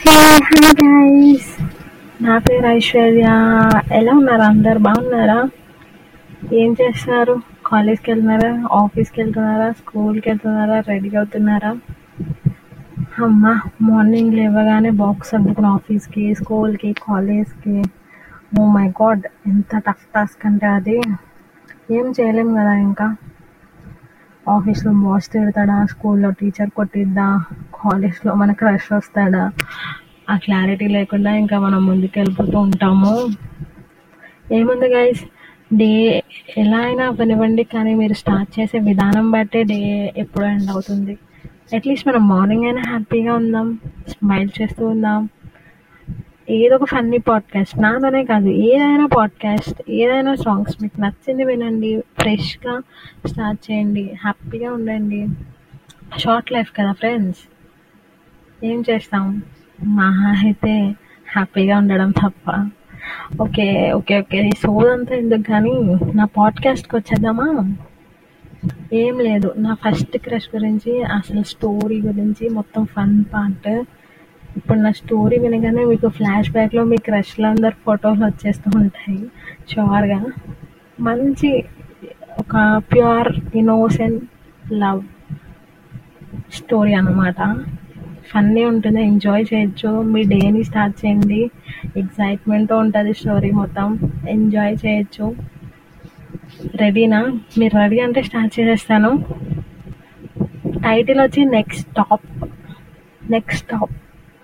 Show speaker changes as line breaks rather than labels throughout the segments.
Hey hi guys నా పేరు ఐశ్వర్య. ఎలా ఉన్నారు అందరు? బాగున్నారా? ఏం చేస్తున్నారు? కాలేజ్కి వెళ్తున్నారా? ఆఫీస్కి వెళ్తున్నారా? స్కూల్కి వెళ్తున్నారా? రెడీ అవుతున్నారా? అమ్మ మార్నింగ్ లేవగానే బాక్స్ అందుకుని ఆఫీస్కి స్కూల్కి కాలేజ్కి. ఓ మై గాడ్ ఎంత టఫ్ టాస్క్ అంటే అది. ఏం చేయలేం కదా ఇంకా. ఆఫీస్లో బాస్ తిడతాడా? స్కూల్లో టీచర్ కొట్టిద్దా? కాలేజ్లో మన క్రష్ వస్తాడా? ఆ క్లారిటీ లేకుండా ఇంకా మనం ముందుకు వెళ్ళిపోతూ ఉంటాము. ఏముంది గైస్ డే ఎలా అయినా అవ్వనివ్వండి కానీ మీరు స్టార్ట్ చేసే విధానం బట్టే డే ఎప్పుడు ఎండ్ అవుతుంది. అట్లీస్ట్ మనం మార్నింగ్ అయినా హ్యాపీగా ఉందాం స్మైల్ చేస్తూ ఉందాం. ఏదో ఒక ఫన్నీ పాడ్కాస్ట్ నాదనే కాదు ఏదైనా పాడ్కాస్ట్ ఏదైనా సాంగ్స్ మీకు నచ్చింది వినండి ఫ్రెష్గా స్టార్ట్ చేయండి హ్యాపీగా ఉండండి. షార్ట్ లైఫ్ కదా ఫ్రెండ్స్ ఏం చేస్తాం? మహా అయితే హ్యాపీగా ఉండడం తప్ప. Okay okay okay. ఈ సోదంతా ఎందుకు కానీ నా పాడ్కాస్ట్కి వచ్చేద్దామా? ఏం లేదు. నా ఫస్ట్ క్రష్ గురించి అసలు స్టోరీ గురించి మొత్తం ఫన్ పార్ట్ ఇప్పుడు నా స్టోరీ వినగానే మీకు ఫ్లాష్ బ్యాక్లో మీ క్రష్లు అందరు ఫోటోలు వచ్చేస్తూ ఉంటాయి. షూర్గా మంచి ఒక ప్యూర్ ఇన్నోసెంట్ లవ్ స్టోరీ అన్నమాట. ఫన్నీ ఉంటుంది ఎంజాయ్ చేయొచ్చు. మీ డేని స్టార్ట్ చేయండి. ఎగ్జైట్మెంట్తో ఉంటుంది స్టోరీ మొత్తం. ఎంజాయ్ చేయొచ్చు. రెడీనా మీరు రెడీ అంటే స్టార్ట్ చేసేస్తాను. టైటిల్ వచ్చి next stop next stop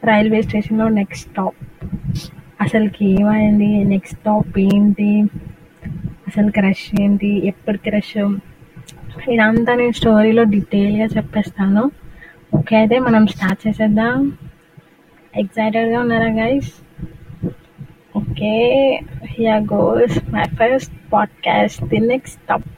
railway స్టేషన్లో నెక్స్ట్ స్టాప్ అసలుకి ఏమైంది? నెక్స్ట్ స్టాప్ ఏంటి? అసలు క్రష్ ఏంటి? ఎప్పుడు క్రష్ ఇదంతా నేను స్టోరీలో డీటెయిల్గా చెప్పేస్తాను. ఓకే అయితే మనం స్టార్ట్ చేసేద్దాం. ఎక్సైటెడ్గా ఉన్నారా guys okay here goes my first podcast the next stop